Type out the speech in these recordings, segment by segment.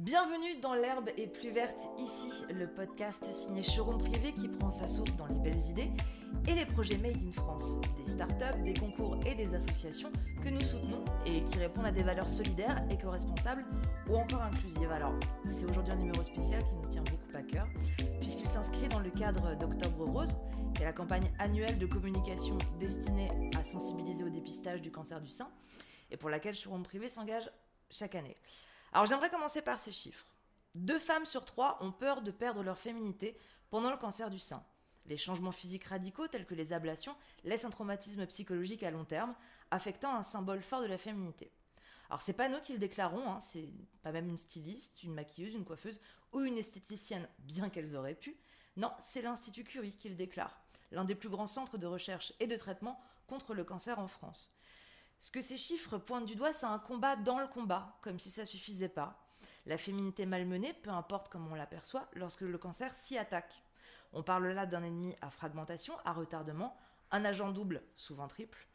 Bienvenue dans L'herbe est plus verte ici, le podcast signé Cheron Privé qui prend sa source dans les belles idées et les projets Made in France, des startups, des concours et des associations que nous soutenons et qui répondent à des valeurs solidaires, éco-responsables ou encore inclusives. Alors, c'est aujourd'hui un numéro spécial qui nous tient beaucoup à cœur puisqu'il s'inscrit dans le cadre d'Octobre Rose, qui est la campagne annuelle de communication destinée à sensibiliser au dépistage du cancer du sein et pour laquelle Cheron Privé s'engage chaque année. Alors j'aimerais commencer par ces chiffres. Deux femmes sur trois ont peur de perdre leur féminité pendant le cancer du sein. Les changements physiques radicaux tels que les ablations laissent un traumatisme psychologique à long terme, affectant un symbole fort de la féminité. Alors c'est pas nous qui le déclarons, hein, c'est pas même une styliste, une maquilleuse, une coiffeuse ou une esthéticienne, bien qu'elles auraient pu. Non, c'est l'Institut Curie qui le déclare, l'un des plus grands centres de recherche et de traitement contre le cancer en France. Ce que ces chiffres pointent du doigt, c'est un combat dans le combat, comme si ça suffisait pas. La féminité malmenée, peu importe comment on l'aperçoit, lorsque le cancer s'y attaque. On parle là d'un ennemi à fragmentation, à retardement, un agent double, souvent triple,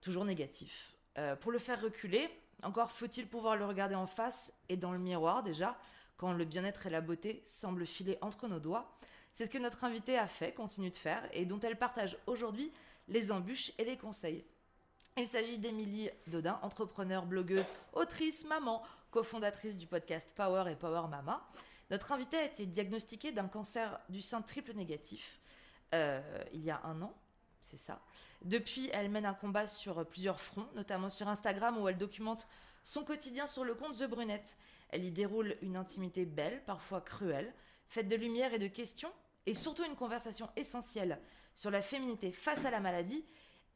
toujours négatif. Euh, pour le faire reculer, encore faut-il pouvoir le regarder en face et dans le miroir déjà, quand le bien-être et la beauté semblent filer entre nos doigts. C'est ce que notre invitée a fait, continue de faire, et dont elle partage aujourd'hui les embûches et les conseils. Il s'agit d'Émilie Dodin, entrepreneure, blogueuse, autrice, maman, cofondatrice du podcast Power et Power Mama. Notre invitée a été diagnostiquée d'un cancer du sein triple négatif euh, il y a un an, c'est ça. Depuis, elle mène un combat sur plusieurs fronts, notamment sur Instagram où elle documente son quotidien sur le compte The Brunette. Elle y déroule une intimité belle, parfois cruelle, faite de lumière et de questions, et surtout une conversation essentielle sur la féminité face à la maladie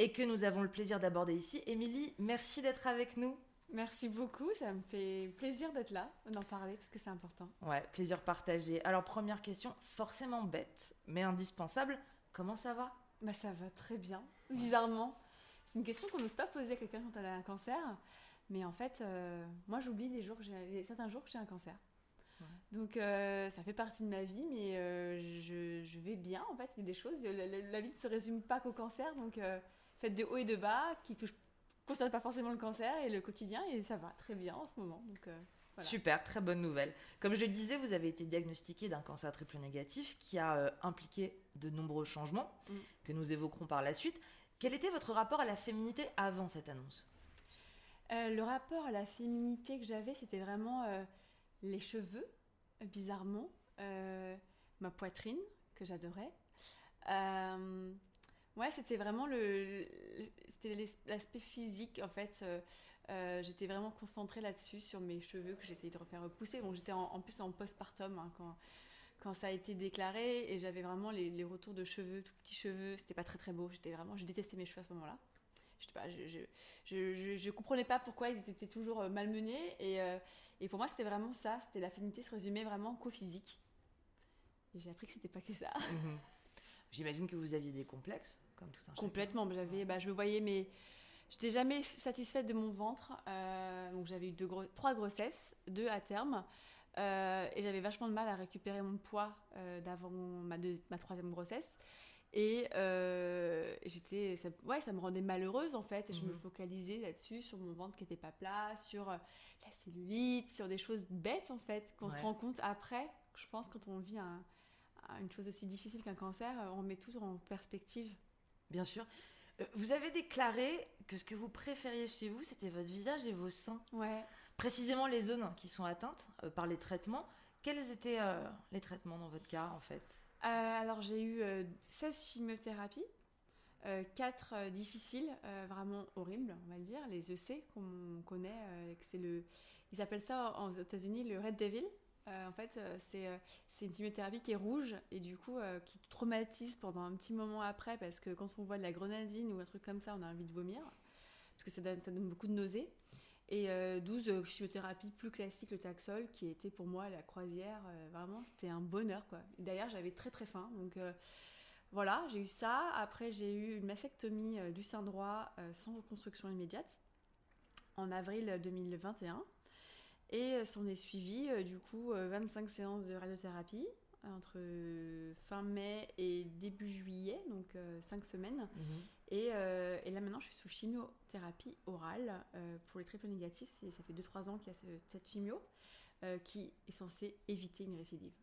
et que nous avons le plaisir d'aborder ici. Émilie, merci d'être avec nous. Merci beaucoup, ça me fait plaisir d'être là, d'en parler parce que c'est important. Ouais, plaisir partagé. Alors première question, forcément bête, mais indispensable, comment ça va? Bah ça va très bien, bizarrement. C'est une question qu'on n'ose pas poser à quelqu'un quand elle a un cancer, mais en fait, euh, moi j'oublie les jours, certains jours que j'ai un cancer. Donc euh, ça fait partie de ma vie, mais euh, je, vais bien en fait. Il y a des choses. La, vie ne se résume pas qu'au cancer, donc faites de haut et de bas, qui touchent concerne pas forcément le cancer et le quotidien, et ça va très bien en ce moment. Donc, euh, Super, très bonne nouvelle. Comme je le disais, vous avez été diagnostiqué d'un cancer triple négatif qui a euh, impliqué de nombreux changements mm. que nous évoquerons par la suite. Quel était votre rapport à la féminité avant cette annonce? Euh, Le rapport à la féminité que j'avais, c'était vraiment les cheveux, bizarrement, ma poitrine, que j'adorais. Ouais, c'était vraiment le, c'était l'aspect physique en fait. Euh, euh, j'étais vraiment concentrée là-dessus sur mes cheveux que j'essayais de refaire repousser. Bon, j'étais en, plus en postpartum hein, quand quand ça a été déclaré et j'avais vraiment les, retours de cheveux, tout petits cheveux. C'était pas très très beau. J'étais vraiment, je détestais mes cheveux à ce moment-là. Je, pas, je, je, je, je, comprenais pas pourquoi ils étaient toujours euh, malmenés et, et pour moi c'était vraiment ça. C'était l'affinité se résumait vraiment qu'au physique. Et j'ai appris que c'était pas que ça. Mhm. J'imagine que vous aviez des complexes, comme tout un Complètement. J'avais, bah, je me voyais, mais j'étais jamais satisfaite de mon ventre. Euh, donc j'avais eu deux trois grossesses, deux à terme. Euh, et j'avais vachement de mal à récupérer mon poids euh, d'avant ma, ma troisième grossesse. Et j'étais, ça, ouais, ça me rendait malheureuse en fait. Et je me mhm. focalisais là-dessus, sur mon ventre qui n'était pas plat, sur la cellulite, sur des choses bêtes en fait, qu'on se rend compte après, je pense, quand on vit un, une chose aussi difficile qu'un cancer, on met tout en perspective. Bien sûr. Euh, vous avez déclaré que ce que vous préfériez chez vous, c'était votre visage et vos seins. Ouais. Précisément les zones qui sont atteintes euh, par les traitements. Quels étaient les traitements dans votre cas, en fait? Alors, j'ai eu 16 chimiothérapies. 4 difficiles, vraiment horribles, on va dire, les EC qu'on connaît, c'est le, ils appellent ça aux États-Unis le Red Devil, euh, en fait, euh, euh, c'est une chimiothérapie qui est rouge et du coup qui traumatise pendant un petit moment après parce que quand on voit de la grenadine ou un truc comme ça, on a envie de vomir parce que ça donne, beaucoup de nausées. Et 12 chimiothérapies plus classiques, le Taxol, qui était pour moi la croisière. vraiment, c'était un bonheur. D'ailleurs, j'avais très très faim. Donc voilà, j'ai eu ça. Après, j'ai eu une mastectomie du sein droit sans reconstruction immédiate en avril 2021. Et euh, s'en est suivi, euh, du coup, 25 euh, séances de radiothérapie entre fin mai et début juillet, donc 5 semaines. Mhm. Et, et, là maintenant, je suis sous chimiothérapie orale pour les triples négatifs. Ça fait 2-3 ans qu'il y a cette chimio. qui est censé éviter une récidive.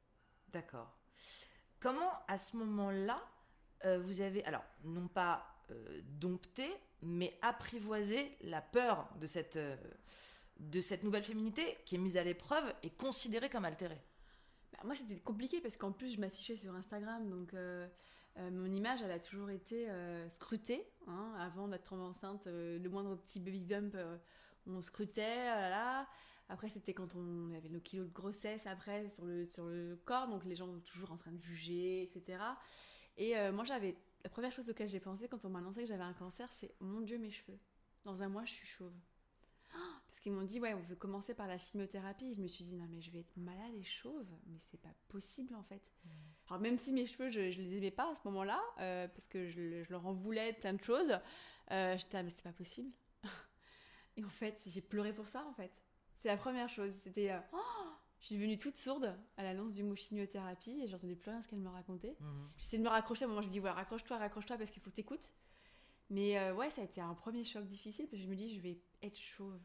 D'accord. Comment, à ce moment-là, vous avez, alors, non pas dompté, mais apprivoisé la peur de cette, de cette nouvelle féminité qui est mise à l'épreuve et considérée comme altérée bah, Moi, c'était compliqué parce qu'en plus, je m'affichais sur Instagram, donc euh, mon image, elle a toujours été euh, scrutée. Hein, avant d'être enceinte, euh, le moindre petit baby bump, on scrutait. Là, Après, c'était quand on avait nos kilos de grossesse après sur le, sur le corps, donc les gens sont toujours en train de juger, etc. Et moi, j'avais. La première chose auquel j'ai pensé quand on m'a annoncé que j'avais un cancer, c'est mon Dieu, mes cheveux. Dans un mois, je suis chauve. Parce qu'ils m'ont dit, ouais, on veut commencer par la chimiothérapie. Je me suis dit, non, mais je vais être malade et chauve. Mais c'est pas possible, en fait. Mmh. Alors, même si mes cheveux, je, je les aimais pas à ce moment-là, euh, parce que je, je, leur en voulais plein de choses, euh, j'étais, ah, mais c'est pas possible. et en fait, j'ai pleuré pour ça, en fait. C'est la première chose. C'était, euh, oh, je suis devenue toute sourde à l'annonce du mot chimiothérapie et j'entendais plus rien ce qu'elle me racontait. Mmh. J'essayais de me raccrocher. À un moment, je me dis, voilà, raccroche-toi, raccroche-toi parce qu'il faut que t'écoutes. Mais ouais, ça a été un premier choc difficile parce que je me dis, je vais être chauve.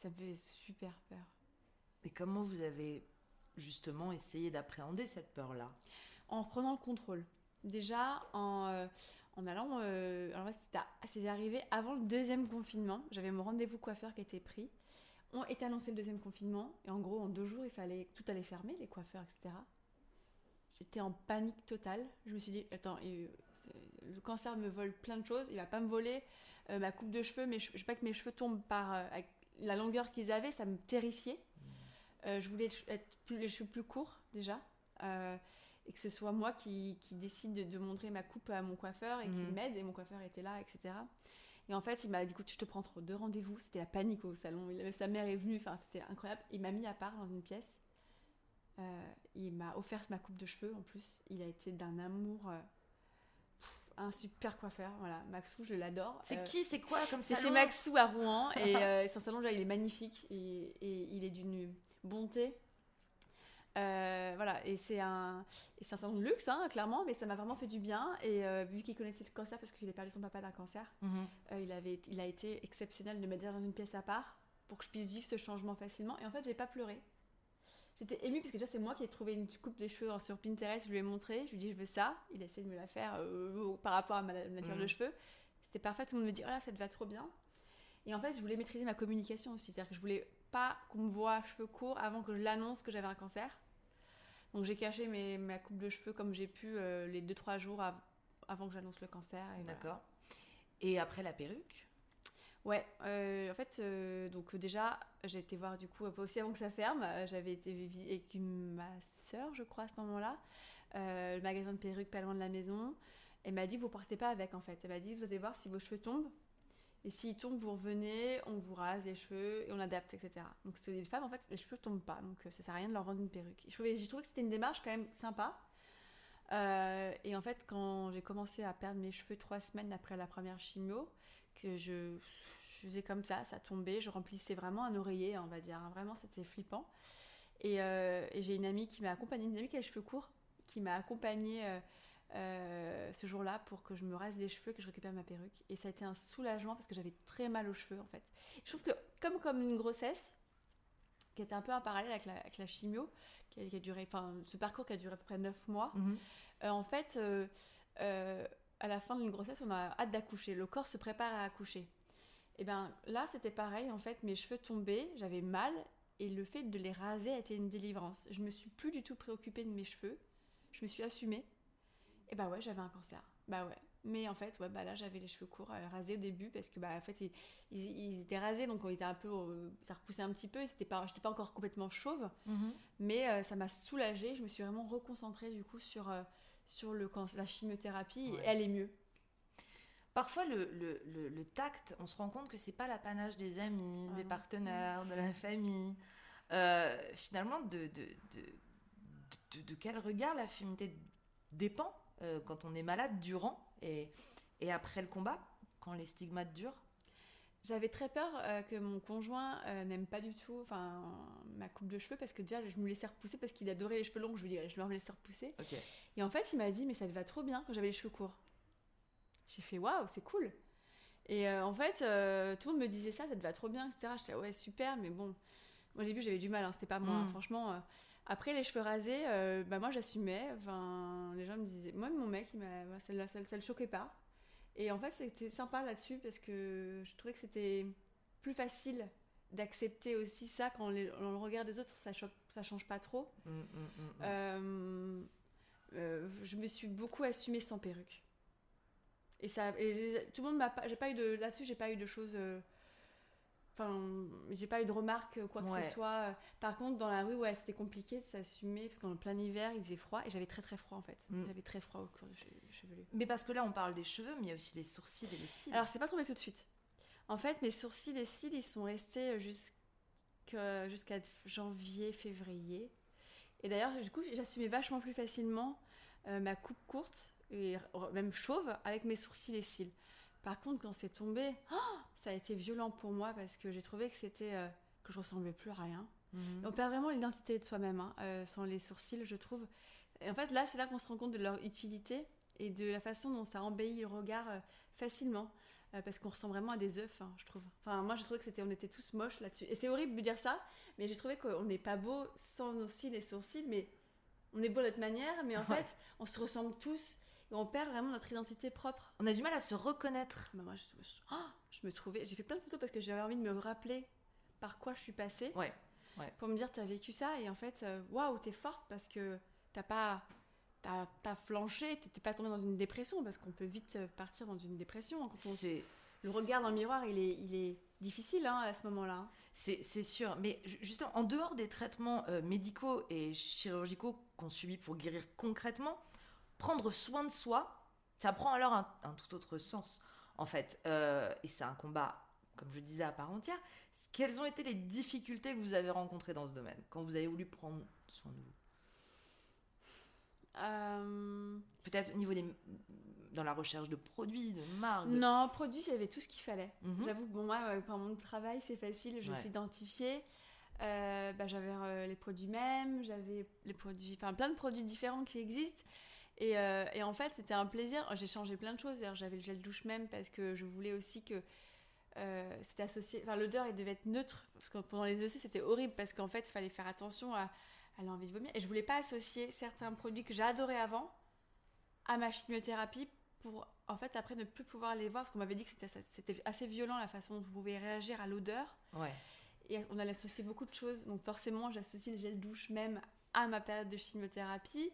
Ça me fait super peur. Et comment vous avez justement essayé d'appréhender cette peur-là? En reprenant le contrôle. Déjà, en, euh, en allant. Euh, alors, c'est arrivé avant le deuxième confinement. J'avais mon rendez-vous coiffeur qui était pris. On était annoncé le deuxième confinement. Et en gros, en deux jours, il fallait. Tout allait fermer, les coiffeurs, etc. J'étais en panique totale. Je me suis dit, attends, le cancer me vole plein de choses. Il va pas me voler euh, ma coupe de cheveux, mais je, ne veux pas que mes cheveux tombent par, la longueur qu'ils avaient, ça me terrifiait. Euh, je voulais être plus, les cheveux plus courts déjà. Euh, et que ce soit moi qui, décide de, montrer ma coupe à mon coiffeur et qu'il mhm. m'aide. Et mon coiffeur était là, etc. Et en fait, il m'a dit écoute, je te prends deux rendez-vous. C'était la panique au salon. sa mère est venue, enfin, c'était incroyable. Il m'a mis à part dans une pièce. Euh, il m'a offert ma coupe de cheveux en plus. Il a été d'un amour un super coiffeur, voilà, Maxou, je l'adore. C'est euh, qui, c'est quoi comme C'est chez Maxou à Rouen et euh, son salon là, il est magnifique et, il est d'une bonté. Euh, voilà, et c'est un, c'est un salon de luxe, hein, clairement, mais ça m'a vraiment fait du bien. Et vu qu'il connaissait le cancer, parce qu'il a perdu son papa d'un cancer, mhm. il, avait, il a été exceptionnel de me dire dans une pièce à part pour que je puisse vivre ce changement facilement. Et en fait, j'ai pas pleuré. J'étais émue parce que déjà c'est moi qui ai trouvé une coupe des cheveux sur Pinterest, je lui ai montré, je lui ai dit je veux ça, il a essayé de me la faire euh, par rapport à ma nature de mm. cheveux. C'était parfait, tout le monde me dit oh là ça te va trop bien. Et en fait je voulais maîtriser ma communication aussi, c'est-à-dire que je voulais pas qu'on me voit cheveux courts avant que je l'annonce que j'avais un cancer. Donc j'ai caché mes, ma coupe de cheveux comme j'ai pu euh, les 2-3 jours avant que j'annonce le cancer. D'accord. Et après la perruque? Ouais, euh, en fait, euh, donc déjà, j'ai été voir du coup, aussi avant que ça ferme, euh, j'avais été avec ma soeur, je crois, à ce moment-là, le magasin de perruques pas loin de la maison. Elle m'a dit, vous partez pas avec en fait. Elle m'a dit, vous allez voir si vos cheveux tombent. Et s'ils tombent, vous revenez, on vous rase les cheveux et on adapte, etc. Donc, c'était des femmes, en fait, les cheveux tombent pas. Donc, ça sert à rien de leur vendre une perruque. J'ai trouvé que c'était une démarche quand même sympa. et en fait, quand j'ai commencé à perdre mes cheveux trois semaines après la première chimio, que je, faisais comme ça, ça tombait, je remplissais vraiment un oreiller, on va dire. Hein. Vraiment, c'était flippant. Euh, et, j'ai une amie qui m'a accompagnée, une amie qui a les cheveux courts, qui m'a accompagnée euh, euh, ce jour-là pour que je me rase les cheveux, que je récupère ma perruque. Et ça a été un soulagement parce que j'avais très mal aux cheveux en fait. Je trouve que comme comme une grossesse, qui était un peu un parallèle avec la, chimio, qui a, duré, enfin ce parcours qui a duré à peu près 9 mois, mhm. en fait à la fin d'une grossesse, on a hâte d'accoucher. Le corps se prépare à accoucher. Et bien là, c'était pareil. En fait, mes cheveux tombaient, j'avais mal, et le fait de les raser a été une délivrance. Je me suis plus du tout préoccupée de mes cheveux. Je me suis assumée. Et bah ouais, j'avais un cancer. Bah ouais. Mais en fait, ouais, bah là, j'avais les cheveux courts euh, rasés au début parce que bah en fait, ils, étaient rasés, donc on était un peu, euh, ça repoussait un petit peu. C'était pas, j'étais pas encore complètement chauve, mhm. mais euh, ça m'a soulagée. Je me suis vraiment reconcentrée du coup sur sur le, la chimiothérapie elle est mieux. Parfois, le, le, le, tact, on se rend compte que c'est pas l'apanage des amis, ah des partenaires, de la famille. Euh, finalement, de, de, de, de, quel regard la féminité dépend euh, quand on est malade durant et, et après le combat, quand les stigmates durent? J'avais très peur euh, que mon conjoint euh, n'aime pas du tout enfin ma coupe de cheveux parce que déjà je me laissais repousser parce qu'il adorait les cheveux longs. Je lui dis, je me laisser repousser. Et en fait, il m'a dit, mais ça te va trop bien quand j'avais les cheveux courts. J'ai fait, waouh, c'est cool. Et euh, en fait, tout le monde me disait ça, ça te va trop bien, etc. J'étais, ouais, super, mais bon, Au début, j'avais du mal, hein, c'était pas moi, hein, Mm. franchement. euh. Après, les cheveux rasés, euh, bah, moi, j'assumais. Enfin, les gens me disaient. Moi, mon mec, il m'a- ça, le- ça, le- ça le choquait pas. Et en fait, c'était sympa là-dessus parce que je trouvais que c'était plus facile d'accepter aussi ça quand les- dans le regard des autres, ça, choque, ça change pas trop. Mm, mm, mm, mm. Euh, euh, je me suis beaucoup assumée sans perruque. Et ça, et tout le monde m'a pas, j'ai pas eu de là-dessus, j'ai pas eu de choses. euh, Enfin, j'ai pas eu de remarques euh, quoi que Ouais. ce soit. Par contre, dans la rue, ouais, c'était compliqué de s'assumer parce qu'en plein hiver, il faisait froid et j'avais très très froid en fait. Mm. J'avais très froid au cours che- chevelu. Mais parce que là, on parle des cheveux, mais il y a aussi les sourcils et les cils. Alors, c'est pas tombé tout de suite. En fait, mes sourcils et cils, ils sont restés jusqu'à jusqu'à janvier, février. Et d'ailleurs, du coup, j'assumais vachement plus facilement euh, ma coupe courte, et même chauve, avec mes sourcils et cils. Par contre, quand c'est tombé, oh, ça a été violent pour moi parce que j'ai trouvé que c'était euh, que je ressemblais plus à rien. Mhm. On perd vraiment l'identité de soi-même hein, euh, sans les sourcils, je trouve. Et en fait, là, c'est là qu'on se rend compte de leur utilité et de la façon dont ça embellit le regard euh, facilement. Euh, parce qu'on ressemble vraiment à des œufs, hein, je trouve. Enfin, moi, je trouvais que c'était, on était tous moches là-dessus. Et c'est horrible de dire ça, mais j'ai trouvé qu'on n'est pas beau sans nos cils et sourcils, mais on est beau de notre manière, mais en Ouais. fait, on se ressemble tous on perd vraiment notre identité propre. On a du mal à se reconnaître. Bah, moi, je, je- je me trouvais. J'ai fait plein de photos parce que j'avais envie de me rappeler par quoi je suis passée. Ouais, ouais. Pour me dire, t'as vécu ça et en fait, euh, waouh, t'es forte parce que t'as pas. T'as pas flanché, t'es pas tombée dans une dépression parce qu'on peut vite partir dans une dépression. Quand on- C'est le regard dans le miroir, il est, il est difficile hein, à ce moment-là. C'est c'est sûr, mais ju- justement, en dehors des traitements euh, médicaux et chirurgicaux qu'on subit pour guérir concrètement, prendre soin de soi, ça prend alors un, un tout autre sens, en fait. Euh, et c'est un combat, comme je disais, à part entière. Quelles ont été les difficultés que vous avez rencontrées dans ce domaine, quand vous avez voulu prendre soin de vous? Euh, Peut-être au niveau des... dans la recherche de produits, de marques de- Non, produit, il y avait tout ce qu'il fallait. Mhm. J'avoue que bon, moi, pour mon travail, c'est facile, je Ouais. sais identifier. Euh, bah, j'avais euh, les produits mêmes, j'avais les produits, enfin plein de produits différents qui existent. Et, euh, et en fait, c'était un plaisir. J'ai changé plein de choses. J'avais le gel douche même parce que je voulais aussi que euh, c'était associé. Enfin, l'odeur, il devait être neutre. Parce que pendant les EC, c'était horrible parce qu'en fait, il fallait faire attention à, à l'envie de vomir. Et je voulais pas associer certains produits que j'adorais avant à ma chimiothérapie pour en fait après ne plus pouvoir les voir parce qu'on m'avait dit que c'était c'était assez violent la façon dont vous pouvez réagir à l'odeur Ouais. et on allait associer beaucoup de choses donc forcément j'associe le gel douche même à ma période de chimiothérapie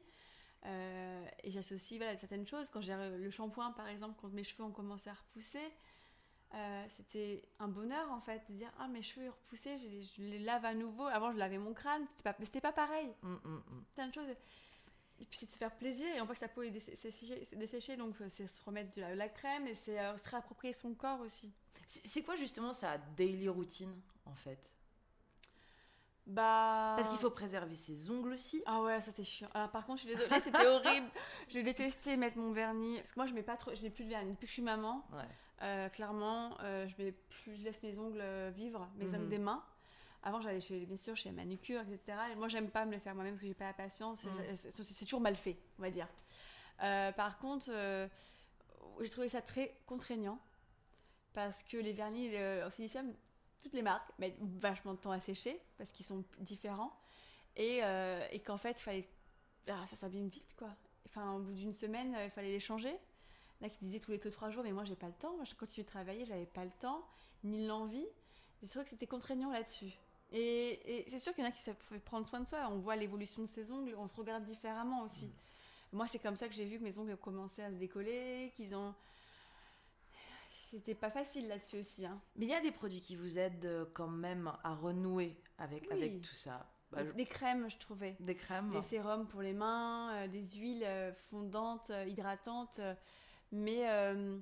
Euh, et j'associe voilà, certaines choses. Quand j'ai euh, le shampoing par exemple quand mes cheveux ont commencé à repousser euh, c'était un bonheur en fait de dire ah mes cheveux repoussaient je, je les lave à nouveau. Avant je lavais mon crâne. C'était pas, mais c'était pas pareil. Mm, mm, mm. plein de choses. Et puis c'est de se faire plaisir. Et on voit que sa peau est dessé- desséchée, donc c'est se remettre de la, la crème et c'est euh, se réapproprier son corps aussi. C'est quoi justement sa daily routine, en fait? Bah. Parce qu'il faut préserver ses ongles aussi. Ah ouais, ça c'est chiant. Alors par contre, je suis désolée, c'était horrible. J'ai détesté mettre mon vernis parce que moi je mets pas trop, je n'ai plus de vernis depuis que je suis maman. Ouais. Euh, clairement, euh, je mets plus, je laisse mes ongles euh, vivre, mes Mhm. ongles des mains. Avant, j'allais chez, bien sûr, chez la manucure, etc. Et moi, j'aime pas me les faire moi-même parce que j'ai pas la patience. Mhm. C'est- toujours mal fait, on va dire. Euh, par contre, j'ai trouvé ça très contraignant parce que les vernis en silicium, toutes les marques mettent vachement de temps à sécher parce qu'ils sont différents et, euh, et qu'en fait, fallait, ah, ça s'abîme vite, quoi. Enfin, au bout d'une semaine, euh, il fallait les changer. A qui disaient tous les deux, trois jours, mais moi, j'ai pas le temps. Moi, je continue de travailler, j'avais pas le temps, ni l'envie. J'ai trouvé que c'était contraignant là-dessus. Et, et c'est sûr qu'il y en a qui savent prendre soin de soi. On voit l'évolution de ses ongles, on se regarde différemment aussi. Moi, c'est comme ça que j'ai vu que mes ongles ont commencé à se décoller, qu'ils ont. C'était pas facile là-dessus aussi. Hein. Mais il y a des produits qui vous aident euh, quand même à renouer avec, Oui. avec tout ça. Bah, je- Des crèmes, je trouvais. Des crèmes. Des sérums pour les mains, euh, des huiles euh, fondantes, hydratantes. mais euh,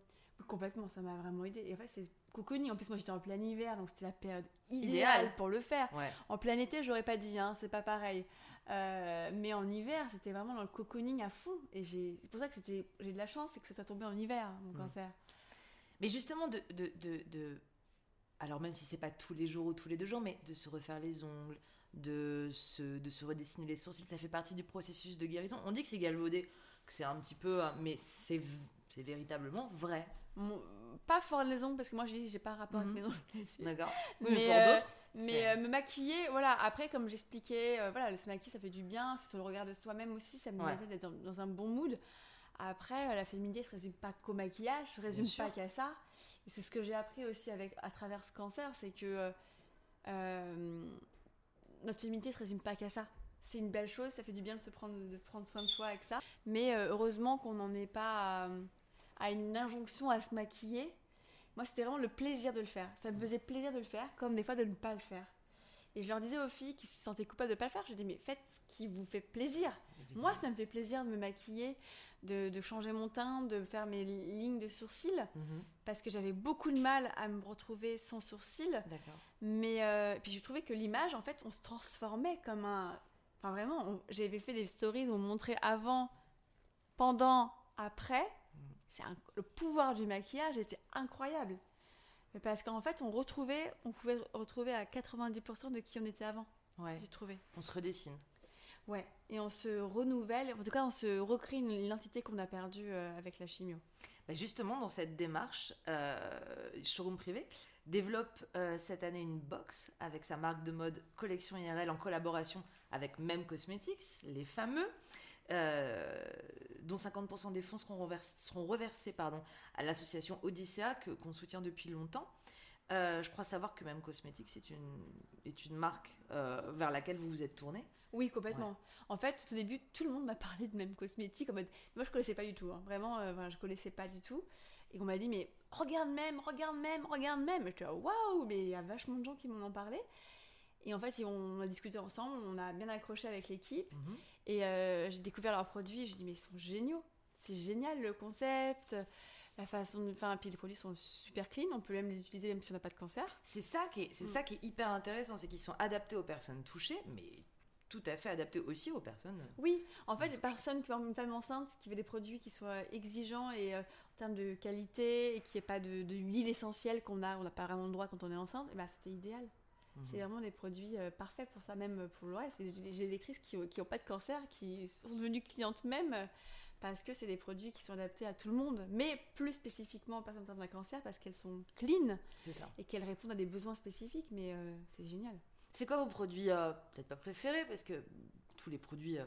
complètement, ça m'a vraiment aidé. Et en fait, c'est cocooning. En plus, moi, j'étais en plein hiver, donc c'était la période idéale Idéal. pour le faire. Ouais. En plein été, j'aurais pas dit, hein, c'est pas pareil. Euh, mais en hiver, c'était vraiment dans le cocooning à fond. Et c'est pour ça que j'ai de la chance, c'est que ça soit tombé en hiver, mon Mm. cancer. Mais justement, de, de, de, de- Alors, même si c'est pas tous les jours ou tous les deux jours, mais de se refaire les ongles, de se, de se redessiner les sourcils, ça fait partie du processus de guérison. On dit que c'est galvaudé, que c'est un petit peu. euh, Mais c'est c'est véritablement vrai. Pas fort les ongles parce que moi j'ai j'ai pas un rapport Mhm. avec les ongles là-dessus. D'accord. Oui, Mais, pour euh, d'autres. Mais euh, me maquiller, voilà, après, comme j'expliquais, euh, voilà, le se maquiller, ça fait du bien, c'est sur le regard de soi-même aussi, ça me Ouais. permet d'être dans, dans un bon mood. Après, euh, la féminité ne se résume pas qu'au maquillage, ne se résume pas qu'à ça. Et c'est ce que j'ai appris aussi avec, à travers ce cancer, c'est que euh, euh, notre féminité ne se résume pas qu'à ça. C'est une belle chose, ça fait du bien de se prendre, de prendre soin de soi avec ça. Mais euh, heureusement qu'on n'en est pas à, à une injonction à se maquiller. Moi, c'était vraiment le plaisir de le faire. Ça me faisait plaisir de le faire, comme des fois de ne pas le faire. Et je leur disais aux filles qui se sentaient coupables de ne pas le faire, je dis mais faites ce qui vous fait plaisir. Moi, ça me fait plaisir de me maquiller, de, de changer mon teint, de faire mes li- lignes de sourcils, Mhm. parce que j'avais beaucoup de mal à me retrouver sans sourcils. Mais euh, puis je trouvais que l'image, en fait, on se transformait comme un. Enfin, vraiment, j'avais fait des stories où on montrait avant, pendant, après. C'est un- Le pouvoir du maquillage était incroyable. Parce qu'en fait, on retrouvait, on pouvait retrouver à 90% de qui on était avant, Ouais. j'ai trouvé. On se redessine. Ouais, et on se renouvelle, en tout cas, on se recrée une identité qu'on a perdue euh, avec la chimio. Bah, justement, dans cette démarche, euh, Showroom Privé développe euh, cette année une box avec sa marque de mode Collection IRL en collaboration avec Même Cosmetics, les fameux, euh, dont 50% des fonds seront reversés, pardon, à l'association Odyssea qu'on soutient depuis longtemps. Euh, je crois savoir que Même Cosmetics est une, est une marque euh, vers laquelle vous vous êtes tourné. Oui, complètement. En fait, au début, tout le monde m'a parlé de même cosmétique. En mode... Moi, je connaissais pas du tout. hein. Vraiment, euh, voilà, je connaissais pas du tout. Et on m'a dit, mais regarde même, regarde même, regarde même. Et là, waouh, mais il y a vachement de gens qui m'en ont parlé. Et en fait, on a discuté ensemble, on a bien accroché avec l'équipe. Et euh, j'ai découvert leurs produits et j'ai dit, mais ils sont géniaux. C'est génial le concept, la façon de. Enfin, puis les produits sont super clean, on peut même les utiliser même si on n'a pas de cancer. C'est ça qui est, c'est Mm. ça qui est hyper intéressant, c'est qu'ils sont adaptés aux personnes touchées, mais tout à fait adaptés aussi aux personnes. Oui, en fait, les personnes qui une femme enceinte qui veut des produits qui soient exigeants et euh, en termes de qualité et qui n'y ait pas de, de l'huile essentielle qu'on a, on n'a pas vraiment le droit quand on est enceinte, et ben, c'était idéal. Mhm. C'est vraiment des produits euh, parfaits pour ça, même pour le reste. J'ai des lectrices qui n'ont pas de cancer, qui sont devenues clientes même euh, parce que c'est des produits qui sont adaptés à tout le monde, mais plus spécifiquement aux personnes atteintes d'un cancer parce qu'elles sont clean ça. et qu'elles répondent à des besoins spécifiques, mais euh, c'est génial. C'est quoi vos produits, euh, peut-être pas préférés, parce que tous les produits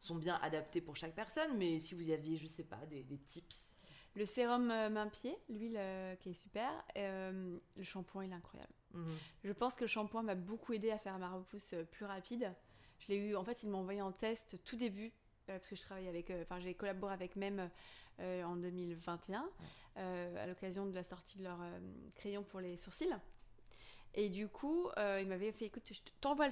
sont bien adaptés pour chaque personne, mais si vous aviez, je sais pas, des, des tips. Le sérum euh, main-pied, l'huile euh, qui est super, euh, le shampoing il est incroyable. Mhm. Je pense que le shampoing m'a beaucoup aidé à faire ma repousse plus rapide. Je l'ai eu, en fait, il m'a envoyé en test tout début, parce que je travaille avec, euh, enfin, j'ai collaboré avec même euh, en 2021, euh, à l'occasion de la sortie de leur crayon pour les sourcils. Et du coup, euh, il m'avait fait, écoute, je t'envoie,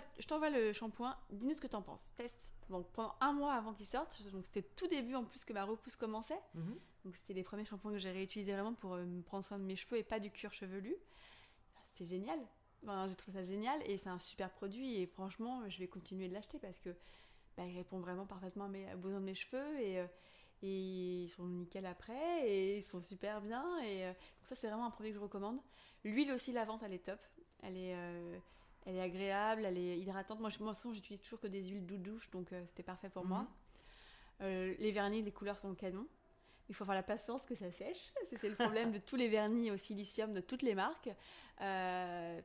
le- shampoing, dis-nous ce que t'en penses, teste. Donc pendant un mois avant qu'il sorte, donc c'était tout début en plus que ma repousse commençait. Mhm. Donc c'était les premiers shampoings que j'ai réutilisés vraiment pour euh, me prendre soin de mes cheveux et pas du cuir chevelu. C'était génial. Enfin, j'ai trouvé ça génial et c'est un super produit et franchement je vais continuer de l'acheter parce que bah, il répond vraiment parfaitement à mes aux besoins de mes cheveux et, euh, et ils sont nickel après et ils sont super bien et euh, donc ça c'est vraiment un produit que je recommande. L'huile aussi la vente elle est top. Elle est euh, elle est agréable, elle est hydratante. Moi, je, moi j'utilise toujours que des huiles de douche, donc euh, c'était parfait pour moi. Mhm. Euh, les vernis, les couleurs sont canon. Il faut avoir la patience que ça sèche. C'est le problème de tous les vernis au silicium de toutes les marques.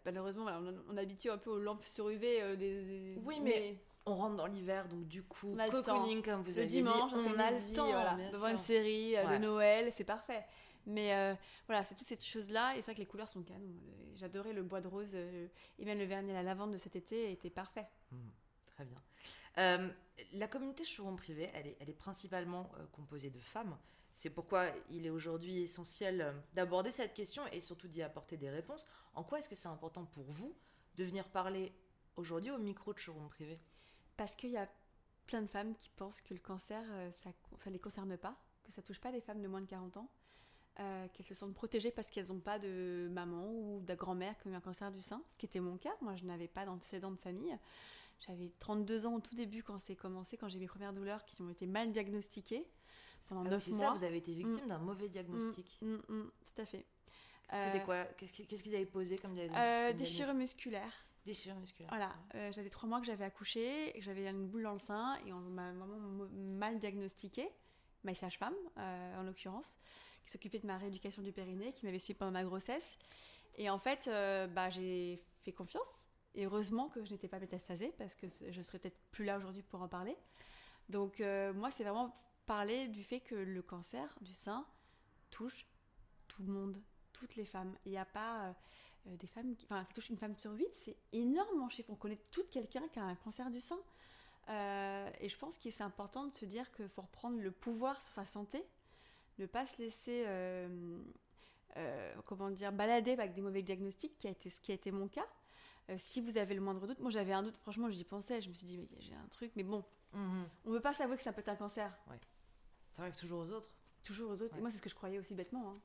Malheureusement, voilà, on, on est habitué un peu aux lampes sur UV. des, des- Oui, mais On rentre dans l'hiver, donc du coup, cocooning, comme vous le avez dimanche, dit, on a le temps, voilà, devant une série Ouais. de Noël, c'est parfait. Mais euh, voilà, c'est toutes ces choses-là. Et c'est vrai que les couleurs sont canon. Euh, J'adorais le bois de rose euh, et même le vernis à la lavande de cet été était parfait. Mhm. Très bien. Euh, la communauté showroom privé, elle est, elle est principalement euh, composée de femmes. C'est pourquoi il est aujourd'hui essentiel euh, d'aborder cette question et surtout d'y apporter des réponses. En quoi est-ce que c'est important pour vous de venir parler aujourd'hui au micro de showroom privé? Parce qu'il y a plein de femmes qui pensent que le cancer, euh, ça ne les concerne pas, que ça touche pas les femmes de moins de 40 ans, euh, qu'elles se sentent protégées parce qu'elles n'ont pas de maman ou de grand-mère qui a eu un cancer du sein, ce qui était mon cas. Moi, je n'avais pas d'antécédent de famille. J'avais 32 ans au tout début quand c'est commencé, quand j'ai mes premières douleurs qui ont été mal diagnostiquées pendant Ah oui, 9 C'est mois. ça, vous avez été victime d'un mauvais diagnostic. Mm, mm, tout à fait. C'était Euh, quoi? Qu'est-ce qui- qu'est-ce qu'ils avaient posé comme, dia- euh, Déchirure musculaire. Déchirure musculaire. Voilà, euh, j'avais trois mois que j'avais accouché, et que j'avais une boule dans le sein et on m'a vraiment mo- mal diagnostiqué. ma sage-femme en l'occurrence, qui s'occupait de ma rééducation du périnée, qui m'avait suivi pendant ma grossesse. Et en fait, bah, j'ai fait confiance. Et heureusement que je n'étais pas métastasée, parce que je serais peut-être plus là aujourd'hui pour en parler. Donc moi, c'est vraiment parler du fait que le cancer du sein touche tout le monde, toutes les femmes. Il n'y a pas euh, des femmes qui. Enfin, ça touche une femme sur huit, c'est énormément chiffre. On connaît tout quelqu'un qui a un cancer du sein. Euh, et je pense que c'est important de se dire qu'il faut reprendre le pouvoir sur sa santé, ne pas se laisser. Euh, comment dire, balader avec des mauvais diagnostics, qui a été, ce qui a été mon cas. si vous avez le moindre doute, moi j'avais un doute, franchement j'y pensais, je me suis dit, mais j'ai un truc, mais bon, mhm. on ne veut pas savoir que ça peut être un cancer. Ouais. Ça arrive toujours aux autres. Toujours aux autres. Et moi, c'est ce que je croyais aussi bêtement. Hein.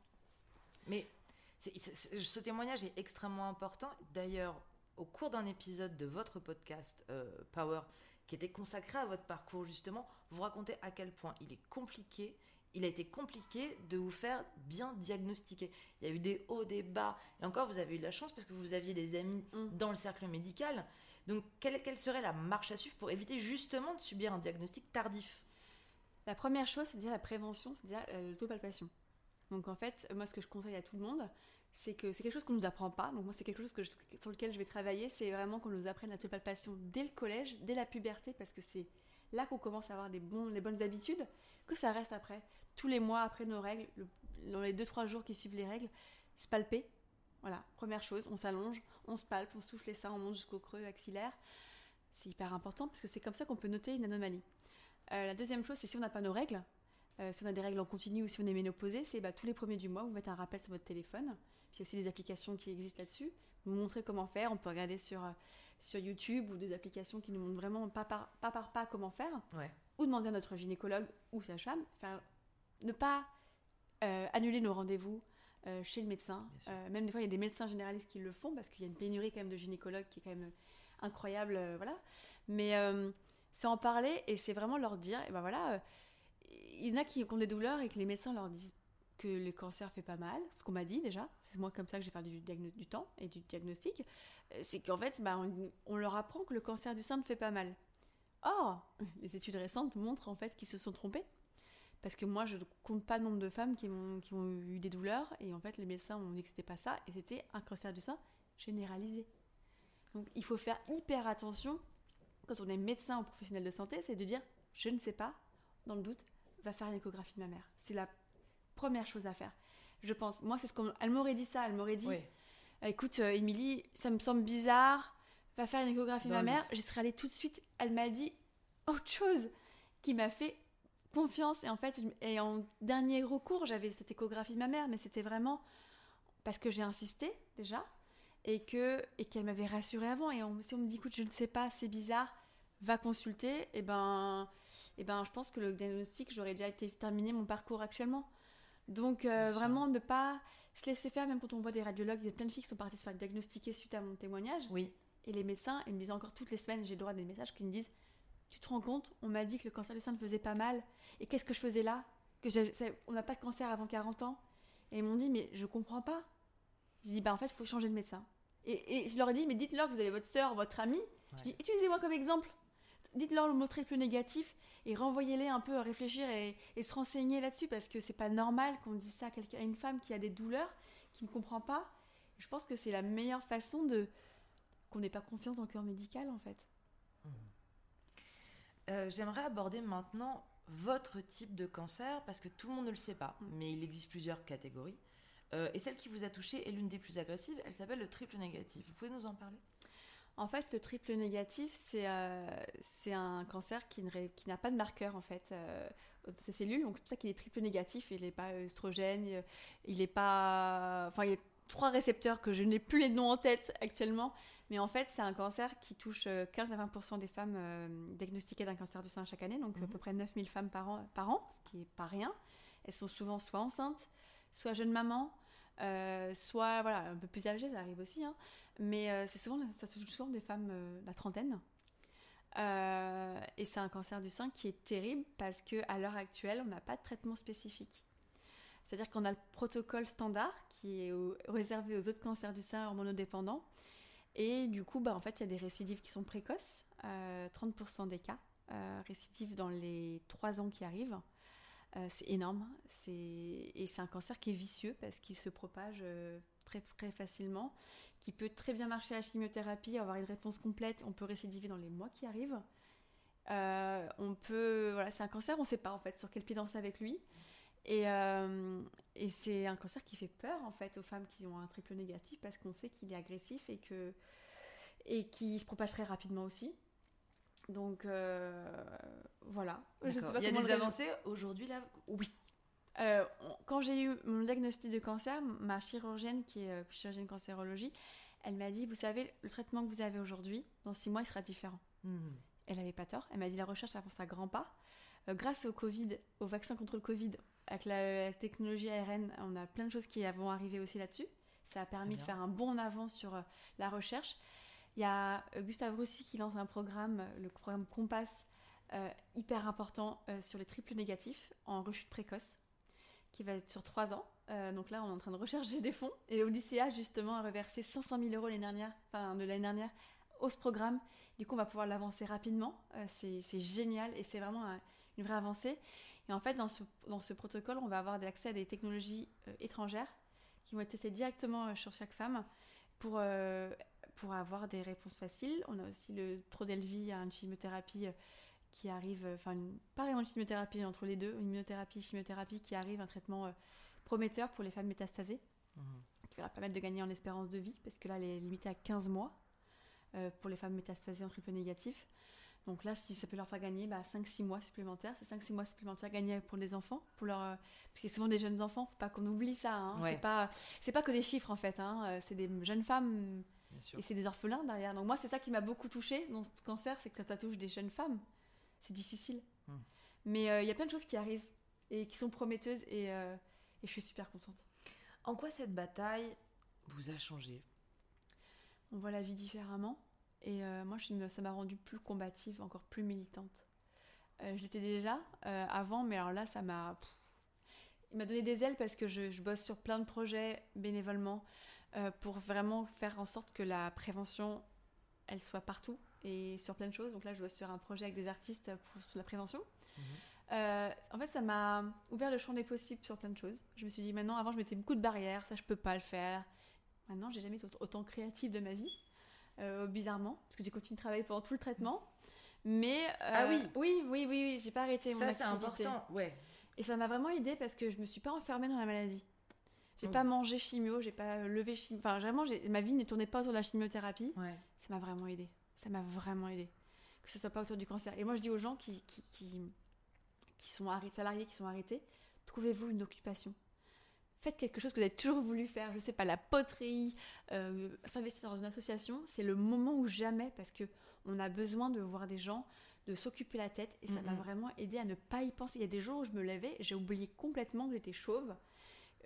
Mais ce témoignage est extrêmement important. D'ailleurs, au cours d'un épisode de votre podcast euh, Power, qui était consacré à votre parcours, justement, vous racontez à quel point il est compliqué. Il a été compliqué de vous faire bien diagnostiquer. Il y a eu des hauts, des bas. Et encore, vous avez eu de la chance parce que vous aviez des amis mm. dans le cercle médical. Donc, quelle, quelle serait la marche à suivre pour éviter justement de subir un diagnostic tardif? La première chose, c'est déjà la prévention, c'est déjà euh, l'autopalpation. Donc en fait, moi ce que je conseille à tout le monde, c'est que c'est quelque chose qu'on ne nous apprend pas. Donc moi c'est quelque chose que sur lequel je vais travailler, c'est vraiment qu'on nous apprenne l'autopalpation dès le collège, dès la puberté, parce que c'est là qu'on commence à avoir des bons, les bonnes habitudes, que ça reste après. Tous les mois après nos règles, dans les 2-3 jours qui suivent les règles, se palper. Voilà, première chose, on s'allonge, on se palpe, on se touche les seins, on monte jusqu'au creux axillaire. C'est hyper important parce que c'est comme ça qu'on peut noter une anomalie. Euh, la deuxième chose, c'est si on n'a pas nos règles, euh, si on a des règles en continu ou si on est ménopausé, c'est bah, tous les premiers du mois, vous mettez un rappel sur votre téléphone. Il y a aussi des applications qui existent là-dessus. Montrer comment faire. On peut regarder sur, euh, sur YouTube ou des applications qui nous montrent vraiment pas par pas, par pas comment faire. Ou demander à notre gynécologue ou sage-femme. Enfin, ne pas annuler nos rendez-vous chez le médecin. même des fois, il y a des médecins généralistes qui le font parce qu'il y a une pénurie quand même de gynécologues qui est quand même incroyable. voilà. Mais c'est en parler et c'est vraiment leur dire, et ben voilà, euh, il y en a qui ont des douleurs et que les médecins leur disent que le cancer fait pas mal, ce qu'on m'a dit déjà, c'est moi comme ça que j'ai parlé du, du, temps et du diagnostic, euh, c'est qu'en fait, bah, on, leur apprend que le cancer du sein ne fait pas mal. Or, les études récentes montrent en fait qu'ils se sont trompés. Parce que moi, je ne compte pas le nombre de femmes qui ont, eu des douleurs, et en fait, les médecins ont dit que c'était pas ça, et c'était un cancer du sein généralisé. Donc, il faut faire hyper attention quand on est médecin ou professionnel de santé, c'est de dire je ne sais pas, dans le doute, va faire une échographie de ma mère. C'est la première chose à faire. Je pense, moi, c'est ce qu'elle m'aurait dit ça. Elle m'aurait dit écoute, euh, Émilie, ça me semble bizarre, va faire une échographie ma mère. J'y serais allée tout de suite. Elle m'a dit autre chose qui m'a fait confiance. Et en fait, et en dernier recours, j'avais cette échographie de ma mère, mais c'était vraiment parce que j'ai insisté déjà et que et qu'elle m'avait rassurée avant. Et si on me dit écoute, je ne sais pas, c'est bizarre, va consulter, et eh ben, et eh ben, je pense que le diagnostic, j'aurais déjà été terminé mon parcours actuellement. Donc euh, vraiment ne pas se laisser faire, même quand on voit des radiologues, il y a plein de filles qui sont parties se faire diagnostiquer suite à mon témoignage. Oui. Et les médecins, ils me disent encore toutes les semaines, j'ai le droit des messages qui me disent Tu te rends compte, on m'a dit que le cancer du sein ne faisait pas mal. Et qu'est-ce que je faisais là? Que On n'a pas de cancer avant 40 ans. Et ils m'ont dit Mais je comprends pas. Je dis Bah en fait, il faut changer de médecin. Et, je leur ai dit Mais dites-leur que vous avez votre soeur, votre amie. Je dis Utilisez-moi comme exemple dites-leur le mot triple négatif et renvoyez-les un peu à réfléchir et, se renseigner là-dessus parce que c'est pas normal qu'on dise ça à, une femme qui a des douleurs, qui ne comprend pas. Je pense que c'est la meilleure façon de qu'on n'ait pas confiance dans le corps médical en fait. Mmh. Euh, j'aimerais aborder maintenant votre type de cancer parce que tout le monde ne le sait pas, mmh. mais il existe plusieurs catégories. Euh, et celle qui vous a touché est l'une des plus agressives. Elle s'appelle le triple négatif. Vous pouvez nous en parler? En fait, le triple négatif, c'est euh, un cancer qui n'a pas de marqueur, en fait, euh, ces cellules. Donc, c'est pour ça qu'il est triple négatif. Il n'est pas œstrogène, il n'est pas... Enfin, il y a trois récepteurs que je n'ai plus les noms en tête actuellement. Mais en fait, c'est un cancer qui touche 15 euh, à 20% des femmes diagnostiquées d'un cancer du sein chaque année. Donc, à peu mhm. près 9000 femmes par an, par an, ce qui n'est pas rien. Elles sont souvent soit enceintes, soit jeunes mamans, euh, soit voilà, un peu plus âgées, ça arrive aussi, hein. mais euh, c'est souvent, ça touche souvent des femmes euh, la trentaine. et c'est un cancer du sein qui est terrible parce qu'à l'heure actuelle, on n'a pas de traitement spécifique. C'est-à-dire qu'on a le protocole standard qui est réservé aux autres cancers du sein hormonodépendants. Et du coup, bah, en fait, il y a des récidives qui sont précoces, 30% des cas, récidives dans les 3 ans qui arrivent. C'est énorme. Et c'est un cancer qui est vicieux parce qu'il se propage très, très facilement, qui peut très bien marcher à la chimiothérapie, avoir une réponse complète. On peut récidiver dans les mois qui arrivent. on peut, voilà, c'est un cancer, on ne sait pas en fait sur quel pied danser avec lui. Et, et c'est un cancer qui fait peur en fait aux femmes qui ont un triple négatif parce qu'on sait qu'il est agressif et que et qui se propage très rapidement aussi. Donc euh, voilà. Il y a des avancées aujourd'hui là? Oui. Euh, quand j'ai eu mon diagnostic de cancer, ma chirurgienne, qui est euh, chirurgienne cancérologie, elle m'a dit, vous savez, le traitement que vous avez aujourd'hui, dans six mois, il sera différent. Mhm. Elle n'avait pas tort. Elle m'a dit, la recherche avance à grands pas. grâce au Covid, au vaccin contre le Covid, avec la, technologie ARN, on a plein de choses qui vont arriver aussi là-dessus. Ça a permis de faire un bond en avant sur la recherche. Il y a euh, Gustave Roussy qui lance un programme, euh, le programme Compass, euh, hyper important sur les triples négatifs en rechute précoce, qui va être sur trois ans. donc là, on est en train de rechercher des fonds. Et Odyssea, justement, a reversé 500 000 euros l'année dernière, enfin, de l'année dernière au ce programme. Du coup, on va pouvoir l'avancer rapidement. c'est génial et c'est vraiment une vraie avancée. Et en fait, dans ce, dans ce protocole, on va avoir accès à des technologies étrangères qui vont être testées directement sur chaque femme pour pour avoir des réponses faciles. On a aussi le Trodelvy, une chimiothérapie euh, qui arrive, euh, enfin, pas vraiment une chimiothérapie entre les deux, une immunothérapie, chimiothérapie qui arrive, un traitement euh, prometteur pour les femmes métastasées, mhm. qui va permettre de gagner en espérance de vie, parce que là, elle est limitée à 15 mois pour les femmes métastasées en triple négatif. Donc là, si ça peut leur faire gagner bah, 5-6 mois supplémentaires, c'est 5-6 mois supplémentaires gagnés pour les enfants, pour leur, parce qu'il y a souvent des jeunes enfants, faut pas qu'on oublie ça. Hein. C'est pas, c'est pas que des chiffres en fait. Hein. C'est des jeunes femmes et c'est des orphelins derrière. Donc moi, c'est ça qui m'a beaucoup touchée dans ce cancer, c'est que quand ça touche des jeunes femmes, c'est difficile. Hmm. Mais euh, il y a plein de choses qui arrivent et qui sont prometteuses et, euh, et, je suis super contente. En quoi cette bataille vous a changé? On voit la vie différemment et euh, moi, je, ça m'a rendue plus combative, encore plus militante. je l'étais déjà avant, mais alors là, ça m'a... Il m'a donné des ailes parce que je, je bosse sur plein de projets bénévolement. Euh, pour vraiment faire en sorte que la prévention, elle soit partout et sur plein de choses. Donc là, je vois sur un projet avec des artistes pour, sur la prévention. Mhm. Euh, en fait, ça m'a ouvert le champ des possibles sur plein de choses. Je me suis dit, maintenant, avant, je mettais beaucoup de barrières, ça, je peux pas le faire. Maintenant, j'ai jamais été autant créative de ma vie, euh, bizarrement, parce que j'ai continué de travailler pendant tout le traitement. Mais ah oui, oui, oui, oui, oui j'ai pas arrêté mon activité. Ça, c'est important, ouais. Et ça m'a vraiment aidé parce que je me suis pas enfermée dans la maladie. J'ai pas mangé chimio, j'ai pas levé chimio. Enfin, vraiment, ma vie ne tournait pas autour de la chimiothérapie. Ça m'a vraiment aidé. Ça m'a vraiment aidé. Que ce soit pas autour du cancer. Et moi, je dis aux gens qui, qui, qui, qui sont arrêtés, salariés qui sont arrêtés, trouvez-vous une occupation. Faites quelque chose que vous avez toujours voulu faire. Je sais pas, la poterie, euh, s'investir dans une association, c'est le moment ou jamais parce que on a besoin de voir des gens, de s'occuper la tête. Et ça m'a vraiment aidé à ne pas y penser. Il y a des jours où je me levais, j'ai oublié complètement que j'étais chauve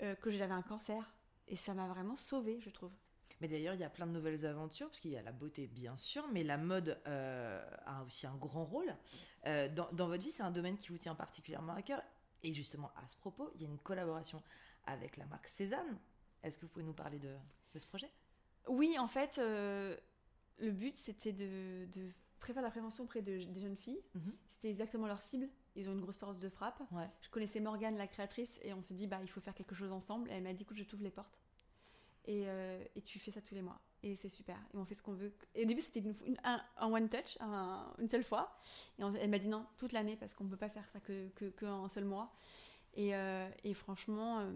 euh, que j'avais un cancer. Et ça m'a vraiment sauvée, je trouve. Mais d'ailleurs, il y a plein de nouvelles aventures, parce qu'il y a la beauté, bien sûr, mais la mode euh, a aussi un grand rôle. Euh, dans, dans, votre vie, c'est un domaine qui vous tient particulièrement à cœur. Et justement, à ce propos, il y a une collaboration avec la marque Cézanne. Est-ce que vous pouvez nous parler de, de ce projet? Oui, en fait, le but, c'était de, de, préparer la prévention auprès de, des jeunes filles. Mhm. C'était exactement leur cible ils ont une grosse force de frappe. Je connaissais Morgane, la créatrice, et on s'est dit, bah, il faut faire quelque chose ensemble. Et elle m'a dit, écoute, je t'ouvre les portes. Et, euh, et, tu fais ça tous les mois. Et c'est super. Et on fait ce qu'on veut. Et au début, c'était une, un, one touch, une seule fois. Et elle m'a dit non, toute l'année, parce qu'on ne peut pas faire ça que, que, que un seul mois. Et, euh, et franchement, euh,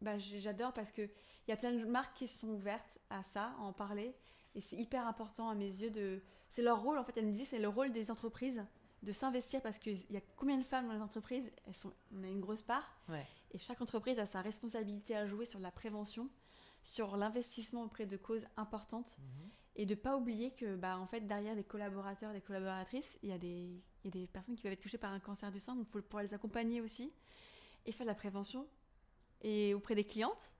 bah, j'adore parce qu'il y a plein de marques qui sont ouvertes à ça, à en parler. Et c'est hyper important à mes yeux de. C'est leur rôle, en fait. Elle me disait, c'est le rôle des entreprises de s'investir parce qu'il y a combien de femmes dans les entreprises? Elles sont, On a une grosse part. Et chaque entreprise a sa responsabilité à jouer sur la prévention, sur l'investissement auprès de causes importantes. Mhm. Et de ne pas oublier que, bah, en fait, derrière des collaborateurs, des collaboratrices, il y, a des, y a des personnes qui peuvent être touchées par un cancer du sein. Donc, il faut pouvoir les accompagner aussi et faire de la prévention. Et auprès des clientes,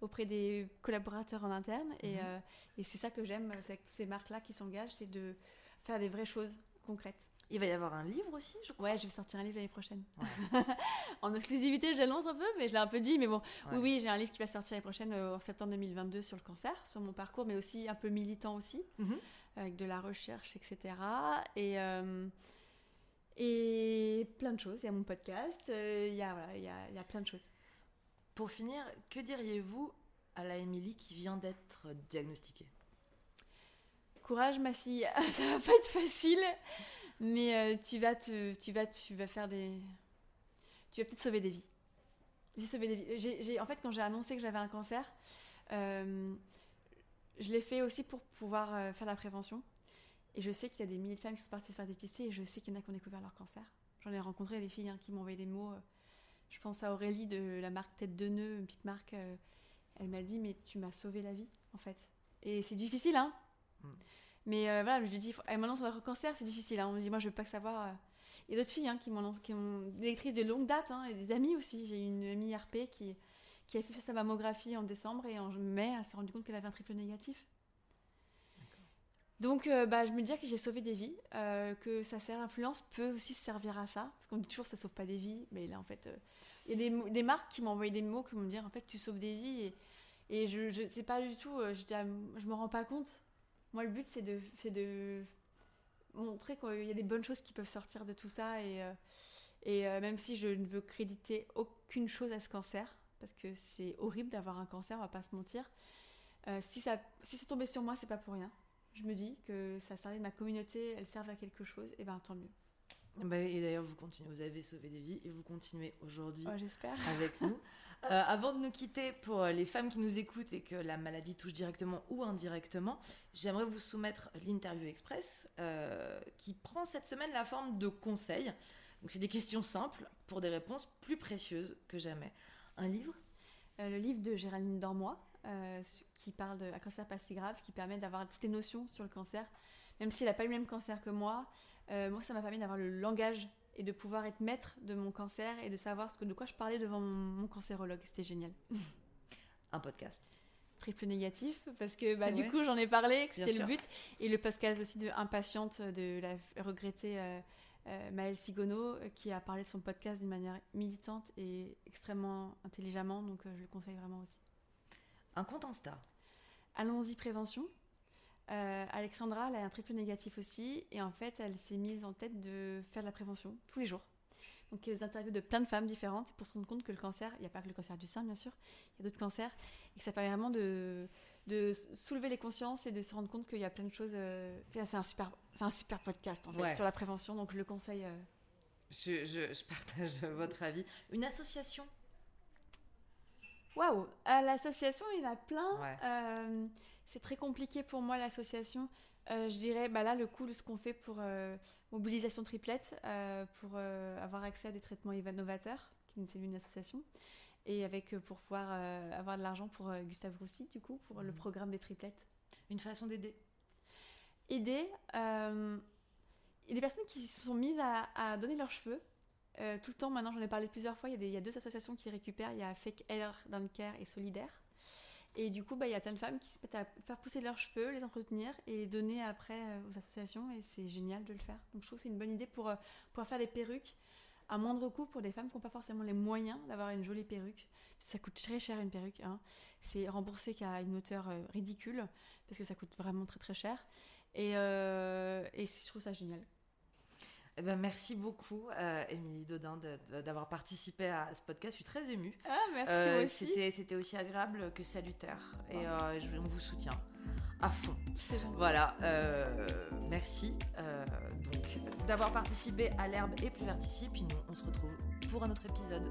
auprès des collaborateurs en interne. Et, mhm. euh, et c'est ça que j'aime avec toutes ces marques-là qui s'engagent, c'est de faire des vraies choses concrètes. Il va y avoir un livre aussi, je crois. Ouais, je vais sortir un livre l'année prochaine. en exclusivité, je l'annonce un peu, mais je l'ai un peu dit. Mais bon, oui, oui, j'ai un livre qui va sortir l'année prochaine euh, en septembre 2022 sur le cancer, sur mon parcours, mais aussi un peu militant aussi, mhm. avec de la recherche, etc. Et, euh, Et plein de choses. Il y a mon podcast, euh, il y, a, voilà, il, y a, il y a plein de choses. Pour finir, que diriez-vous à la Émilie qui vient d'être diagnostiquée? Courage, ma fille. Ça va pas être facile, mais euh, tu vas te, tu vas, tu vas faire des, tu vas peut-être sauver des vies. J'ai sauvé des vies. En fait, quand j'ai annoncé que j'avais un cancer, euh, je l'ai fait aussi pour pouvoir euh, faire la prévention. Et je sais qu'il y a des milliers de femmes qui sont parties se faire dépister, et je sais qu'il y en a qui ont découvert leur cancer. J'en ai rencontré des filles hein, qui m'ont envoyé des mots. je pense à Aurélie de la marque Tête de Nœud, une petite marque. elle m'a dit Mais tu m'as sauvé la vie, en fait. Et c'est difficile, hein Mm. Mais euh, voilà, je lui dis Elle m'annonce leur cancer, c'est difficile. hein. On me dit Moi, je veux pas savoir. Il y a d'autres filles hein, qui m'ont qui ont des lectrices de longue date, hein, et des amis aussi. J'ai une amie RP qui, qui a fait sa mammographie en décembre et en mai, elle s'est rendue compte qu'elle avait un triple négatif. Donc, euh, bah, je me dis que j'ai sauvé des vies, euh, que sa sert influence peut aussi se servir à ça, parce qu'on dit toujours ça sauve pas des vies, mais là en fait, euh, il y a des, marques qui m'ont envoyé des mots qui vont me dire en fait tu sauves des vies et, et je, je sais pas du tout, je, je me rends pas compte. Moi le but c'est de, montrer qu'il y a des bonnes choses qui peuvent sortir de tout ça et, euh, et euh, même si je ne veux créditer aucune chose à ce cancer, parce que c'est horrible d'avoir un cancer, on va pas se mentir, euh, si, ça, si c'est tombé sur moi c'est pas pour rien. Je me dis que ça servait de ma communauté, elle serve à quelque chose, et ben tant mieux. Bah, Et d'ailleurs, vous continuez, vous avez sauvé des vies et vous continuez aujourd'hui avec nous. Euh, avant de nous quitter, pour les femmes qui nous écoutent et que la maladie touche directement ou indirectement, j'aimerais vous soumettre l'interview express euh, qui prend cette semaine la forme de conseils. Donc, c'est des questions simples pour des réponses plus précieuses que jamais. Un livre? Euh, le livre de Géraldine Dormois, euh, qui parle de un cancer pas si grave, qui permet d'avoir toutes les notions sur le cancer. Même s'il n'a pas eu le même cancer que moi, euh, moi ça m'a permis d'avoir le langage et de pouvoir être maître de mon cancer et de savoir ce que, de quoi je parlais devant mon, mon cancérologue. C'était génial. Un podcast. Triple négatif, parce que bah, Ouais. du coup j'en ai parlé, que c'était le but. Et le podcast aussi de Impatiente de la regrettée euh, euh, Maëlle Sigono, euh, qui a parlé de son podcast d'une manière militante et extrêmement intelligemment, donc euh, je le conseille vraiment aussi. Un compte Insta. Allons-y prévention. Euh, Alexandra, elle a un triple négatif aussi, et en fait, elle s'est mise en tête de faire de la prévention tous les jours. Donc, il y a des interviews de plein de femmes différentes pour se rendre compte que le cancer, il n'y a pas que le cancer du sein, bien sûr, il y a d'autres cancers, et que ça permet vraiment de, de soulever les consciences et de se rendre compte qu'il y a plein de choses. euh, enfin, C'est un, super, c'est un super podcast, en fait, Ouais. sur la prévention, donc je le conseille. euh, Je, je- je partage votre avis. Une association? Waouh l'association, il y en a plein. Ouais. Euh, c'est très compliqué pour moi, l'association. Euh, je dirais, bah là, le coup de ce qu'on fait pour euh, mobilisation triplette, euh, pour avoir accès à des traitements innovateurs, qui c'est une association, et avec pour pouvoir avoir de l'argent pour Gustave Roussy, du coup, pour le Mhm. programme des triplettes. Une façon d'aider Aider, il y a des personnes qui se sont mises à, à donner leurs cheveux. tout le temps, maintenant, j'en ai parlé plusieurs fois, il y, a des- il y a deux associations qui récupèrent, il y a Fake Hair Don't Care et Solidaire. Et du coup, bah, il y a plein de femmes qui se mettent à faire pousser leurs cheveux, les entretenir et les donner après euh, aux associations. Et c'est génial de le faire. Donc je trouve que c'est une bonne idée pour euh, pouvoir faire des perruques à moindre coût pour des femmes qui n'ont pas forcément les moyens d'avoir une jolie perruque. Ça coûte très cher une perruque. hein. C'est remboursé qu'à une hauteur euh, ridicule parce que ça coûte vraiment très très cher. Et, et je trouve ça génial. Eh ben, merci beaucoup, euh, Émilie Dodin, d'avoir participé à ce podcast. Je suis très émue. Ah, merci Euh, aussi. C'était c'était aussi agréable que salutaire. Et euh, je, on vous soutient à fond. C'est gentil. Voilà, merci donc d'avoir participé à l'herbe et plus vertici. Puis nous, on se retrouve pour un autre épisode.